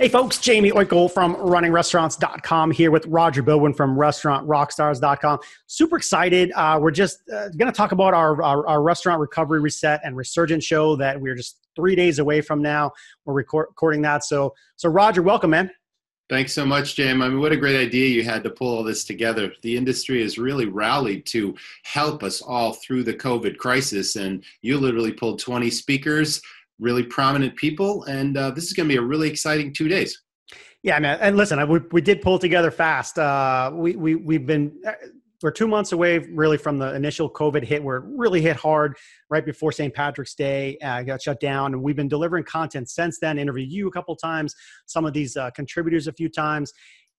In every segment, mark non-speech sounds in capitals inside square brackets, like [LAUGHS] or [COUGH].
Hey folks, Jaime Oikle from runningrestaurants.com here with Roger Beaudoin from restaurantrockstars.com. Super excited. Uh, we're just uh, going to talk about our, our, our, restaurant recovery reset and resurgent show that we're just three days away from now. We're record- recording that. So, so Roger, welcome, man. Thanks so much, Jam. I mean, what a great idea you had to pull all this together. The industry has really rallied to help us all through the COVID crisis, and you literally pulled 20 speakers really prominent people, and uh, this is going to be a really exciting two days. Yeah, man. And listen, I, we, we did pull together fast. Uh, we, we, we've been, uh, we're two months away really from the initial COVID hit where it really hit hard right before St. Patrick's Day, uh, got shut down. And we've been delivering content since then, interviewed you a couple times, some of these uh, contributors a few times.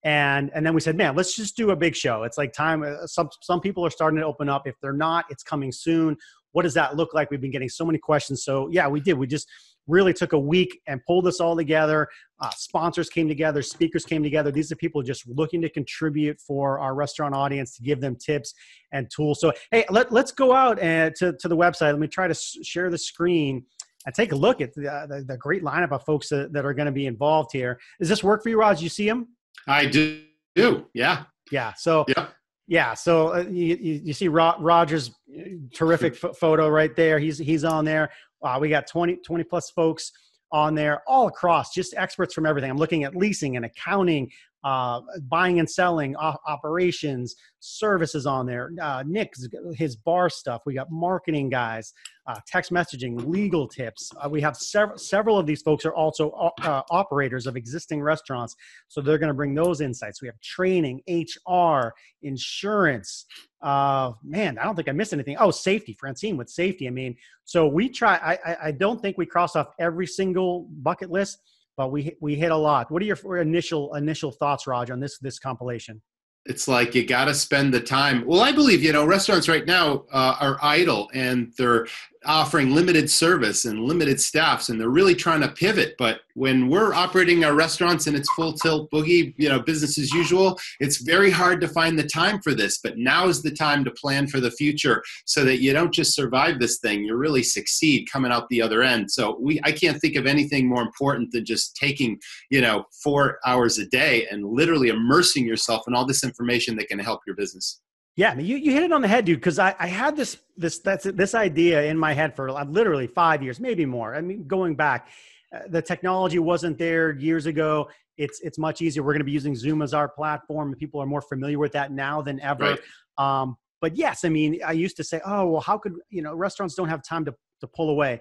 And, and then we said, man, let's just do a big show. It's like time. Uh, some, some people are starting to open up. If they're not, it's coming soon. What does that look like? We've been getting so many questions. So yeah, we did. We just really took a week and pulled this all together. Uh, sponsors came together, speakers came together. These are people just looking to contribute for our restaurant audience to give them tips and tools. So hey, let, let's go out and to, to the website. Let me try to share the screen and take a look at the, uh, the, the great lineup of folks that, that are going to be involved here. Does this work for you, Raj? You see them? I do. Yeah. Yeah. So yeah. Yeah, so uh, you, you, see Ro- Roger's terrific f- photo right there. He's he's on there. Uh, we got 20, 20 plus folks on there all across, just experts from everything. I'm looking at leasing and accounting, uh, buying and selling, operations, services on there. Uh, Nick's his bar stuff. We got marketing guys, uh, text messaging, legal tips. Uh, we have several several of these folks are also uh, operators of existing restaurants, so they're going to bring those insights. We have training, HR, insurance. Uh, man, I don't think I missed anything. Oh, safety, Francine with safety. I mean, so we try. I, I, I don't think we cross off every single bucket list but we we hit a lot. What are your initial initial thoughts, Raj, on this this compilation? It's like you got to spend the time. Well, I believe you know restaurants right now uh, are idle and they're offering limited service and limited staffs and they're really trying to pivot. But when we're operating our restaurants and it's full tilt boogie you know business as usual it's very hard to find the time for this. But now is the time to plan for the future so that you don't just survive this thing you really succeed coming out the other end. So we i can't think of anything more important than just taking you know four hours a day and literally immersing yourself in all this information that can help your business yeah, i you, you hit it on the head, dude. Because I, I had this this that's this idea in my head for literally five years, maybe more. I mean, going back, uh, the technology wasn't there years ago. It's it's much easier. We're going to be using Zoom as our platform. People are more familiar with that now than ever. Right. Um, but yes, I mean, I used to say, oh well, how could you know restaurants don't have time to to pull away.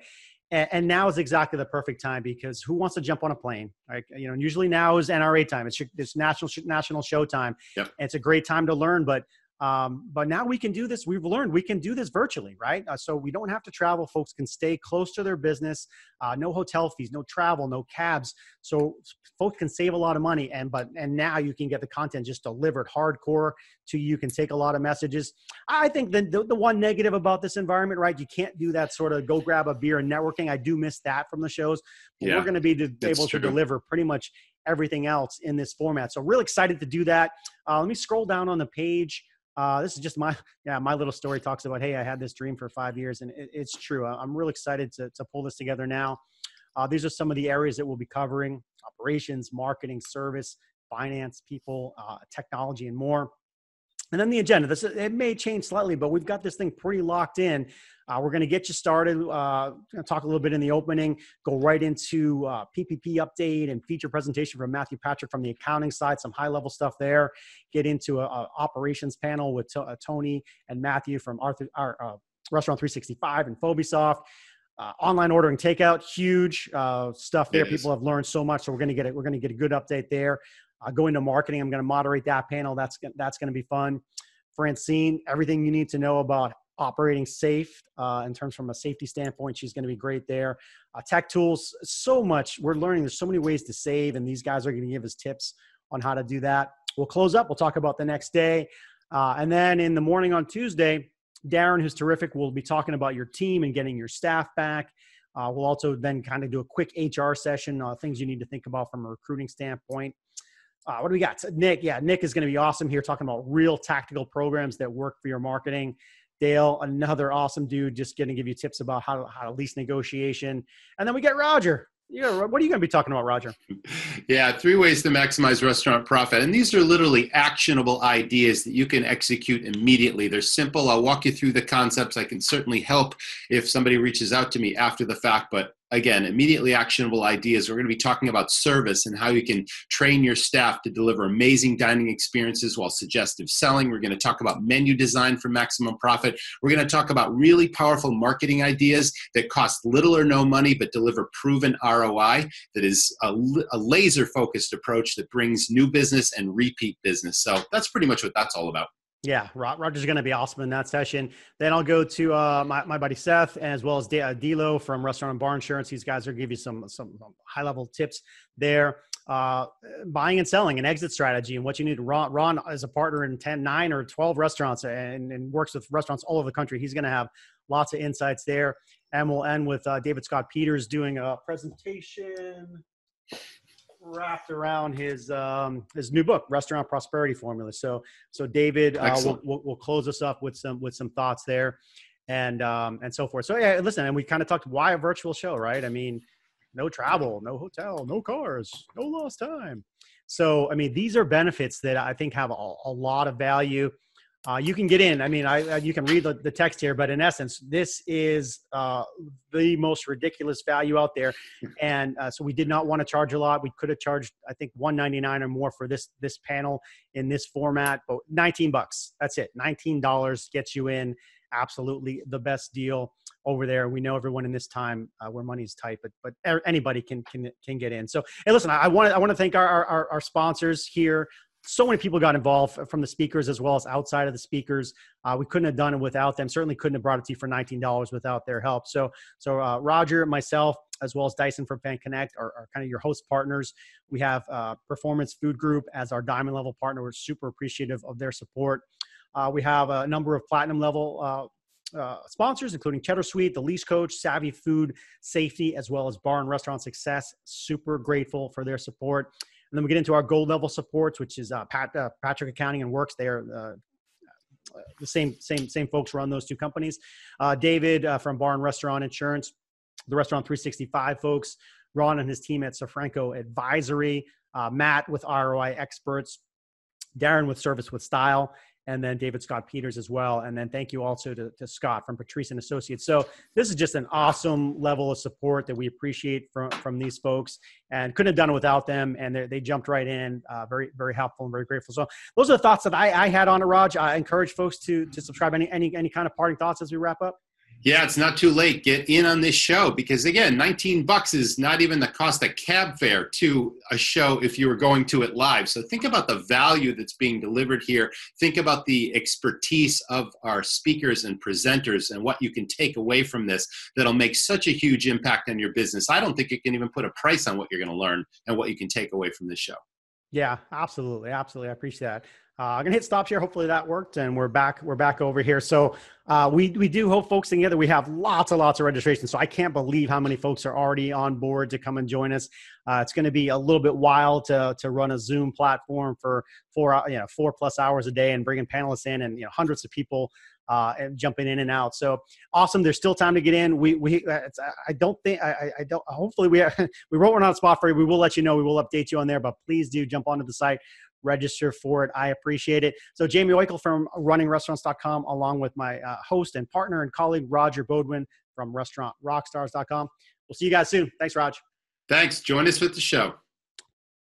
And, and now is exactly the perfect time because who wants to jump on a plane? Right? You know, usually now is NRA time. It's it's national national show time. Yep. it's a great time to learn, but um, but now we can do this. We've learned we can do this virtually, right? Uh, so we don't have to travel. Folks can stay close to their business. Uh, no hotel fees, no travel, no cabs. So folks can save a lot of money. And but and now you can get the content just delivered hardcore to you. You can take a lot of messages. I think the, the, the one negative about this environment, right? You can't do that sort of go grab a beer and networking. I do miss that from the shows. But yeah, we're going to be able to deliver pretty much everything else in this format. So really excited to do that. Uh, let me scroll down on the page. Uh, this is just my [LAUGHS] yeah my little story talks about hey I had this dream for five years and it, it's true. I'm real excited to to pull this together now. Uh, these are some of the areas that we'll be covering: operations, marketing, service, finance, people, uh, technology, and more. And then the agenda. This it may change slightly, but we've got this thing pretty locked in. Uh, we're going to get you started. Uh, talk a little bit in the opening. Go right into uh, PPP update and feature presentation from Matthew Patrick from the accounting side. Some high level stuff there. Get into a, a operations panel with uh, Tony and Matthew from Arthur, our, uh, Restaurant 365 and Phobesoft. Uh, online ordering takeout huge uh, stuff there people have learned so much so we're going to get it we're going to get a good update there uh, go into marketing. I'm going to moderate that panel. That's that's going to be fun. Francine, everything you need to know about operating safe uh, in terms from a safety standpoint. She's going to be great there. Uh, tech tools, so much we're learning. There's so many ways to save, and these guys are going to give us tips on how to do that. We'll close up. We'll talk about the next day, uh, and then in the morning on Tuesday, Darren, who's terrific, will be talking about your team and getting your staff back. Uh, we'll also then kind of do a quick HR session, uh, things you need to think about from a recruiting standpoint. Uh, what do we got? Nick, yeah, Nick is going to be awesome here talking about real tactical programs that work for your marketing. Dale, another awesome dude, just going to give you tips about how to, how to lease negotiation. And then we get Roger, Yeah, what are you going to be talking about, Roger? [LAUGHS] Yeah, three ways to maximize restaurant profit. And these are literally actionable ideas that you can execute immediately. They're simple. I'll walk you through the concepts. I can certainly help if somebody reaches out to me after the fact, but again, immediately actionable ideas. We're going to be talking about service and how you can train your staff to deliver amazing dining experiences while suggestive selling. We're going to talk about menu design for maximum profit. We're going to talk about really powerful marketing ideas that cost little or no money but deliver proven ROI that is a, a laser focused approach that brings new business and repeat business. So that's pretty much what that's all about. Yeah, Roger's going to be awesome in that session. Then I'll go to uh, my, my buddy Seth, as well as D- uh, Dilo from Restaurant and Bar Insurance. These guys will give you some some high level tips there. Uh, buying and selling an exit strategy and what you need. Ron, Ron is a partner in 10, 9 or 12 restaurants and, and works with restaurants all over the country. He's going to have lots of insights there. And we'll end with uh, David Scott Peters doing a presentation wrapped around his um, his new book, Restaurant Prosperity Formula. So so David uh, will, will, will close us up with some with some thoughts there, and um, and so forth. So yeah, listen, and we kind of talked why a virtual show, right? I mean, no travel, no hotel, no cars, no lost time. So I mean, these are benefits that I think have a, a lot of value. Uh, you can get in. I mean, I, you can read the, the, text here, but in essence, this is uh, the most ridiculous value out there. [LAUGHS] And uh, so we did not want to charge a lot. We could have charged, I think, one ninety nine or more for this this panel in this format, but nineteen bucks. That's it. Nineteen dollars gets you in. Absolutely the best deal over there. We know everyone in this time uh, where money's tight, but but anybody can can can get in. So hey, listen, I want to I want to thank our, our our sponsors here so many people got involved from the speakers as well as outside of the speakers. Uh, we couldn't have done it without them. Certainly couldn't have brought it to you for $19 without their help. So, so uh, Roger, myself, as well as Dyson from Fan Connect are, are kind of your host partners. We have uh, Performance Food Group as our diamond level partner. We're super appreciative of their support. Uh, we have a number of platinum level uh, uh, sponsors, including Cheddar Sweet, The Lease Coach, Savvy Food Safety, as well as Bar and Restaurant Success. Super grateful for their support. And then we get into our gold level supports, which is uh, Pat, uh, Patrick Accounting and Works. They are uh, the same same same folks run those two companies. Uh, David uh, from Bar and Restaurant Insurance, the Restaurant 365 folks. Ron and his team at Safranco Advisory. Uh, Matt with ROI Experts. Darren with Service with Style and then David Scott Peters as well. And then thank you also to, to, Scott from Patrice and Associates. So this is just an awesome level of support that we appreciate from, from these folks and couldn't have done it without them. And they jumped right in, uh, very, very helpful and very grateful. So those are the thoughts that I, I had on it, Raj. I encourage folks to, to subscribe. Any, any, any kind of parting thoughts as we wrap up? Yeah, it's not too late. Get in on this show because again, 19 bucks is not even the cost of cab fare to a show if you were going to it live. So think about the value that's being delivered here. Think about the expertise of our speakers and presenters and what you can take away from this that'll make such a huge impact on your business. I don't think you can even put a price on what you're going to learn and what you can take away from this show. Yeah, absolutely, absolutely. I appreciate that. Uh, I'm gonna hit stop here. Hopefully that worked, and we're back. We're back over here. So uh, we we do hope folks together. We have lots and lots of registrations. So I can't believe how many folks are already on board to come and join us. Uh, it's to be a little bit wild to to run a Zoom platform for four you know four plus hours a day and bringing panelists in and you know hundreds of people uh, and jumping in and out. So awesome. There's still time to get in. We, we, I don't think, I, I don't, hopefully we, are, [LAUGHS] we wrote one on spot for you. We will let you know, we will update you on there, but please do jump onto the site, register for it. I appreciate it. So Jaime Oikle from runningrestaurants.com, along with my uh, host and partner and colleague, Roger Beaudoin from restaurantrockstars.com. We'll see you guys soon. Thanks, Raj. Thanks. Join us with the show.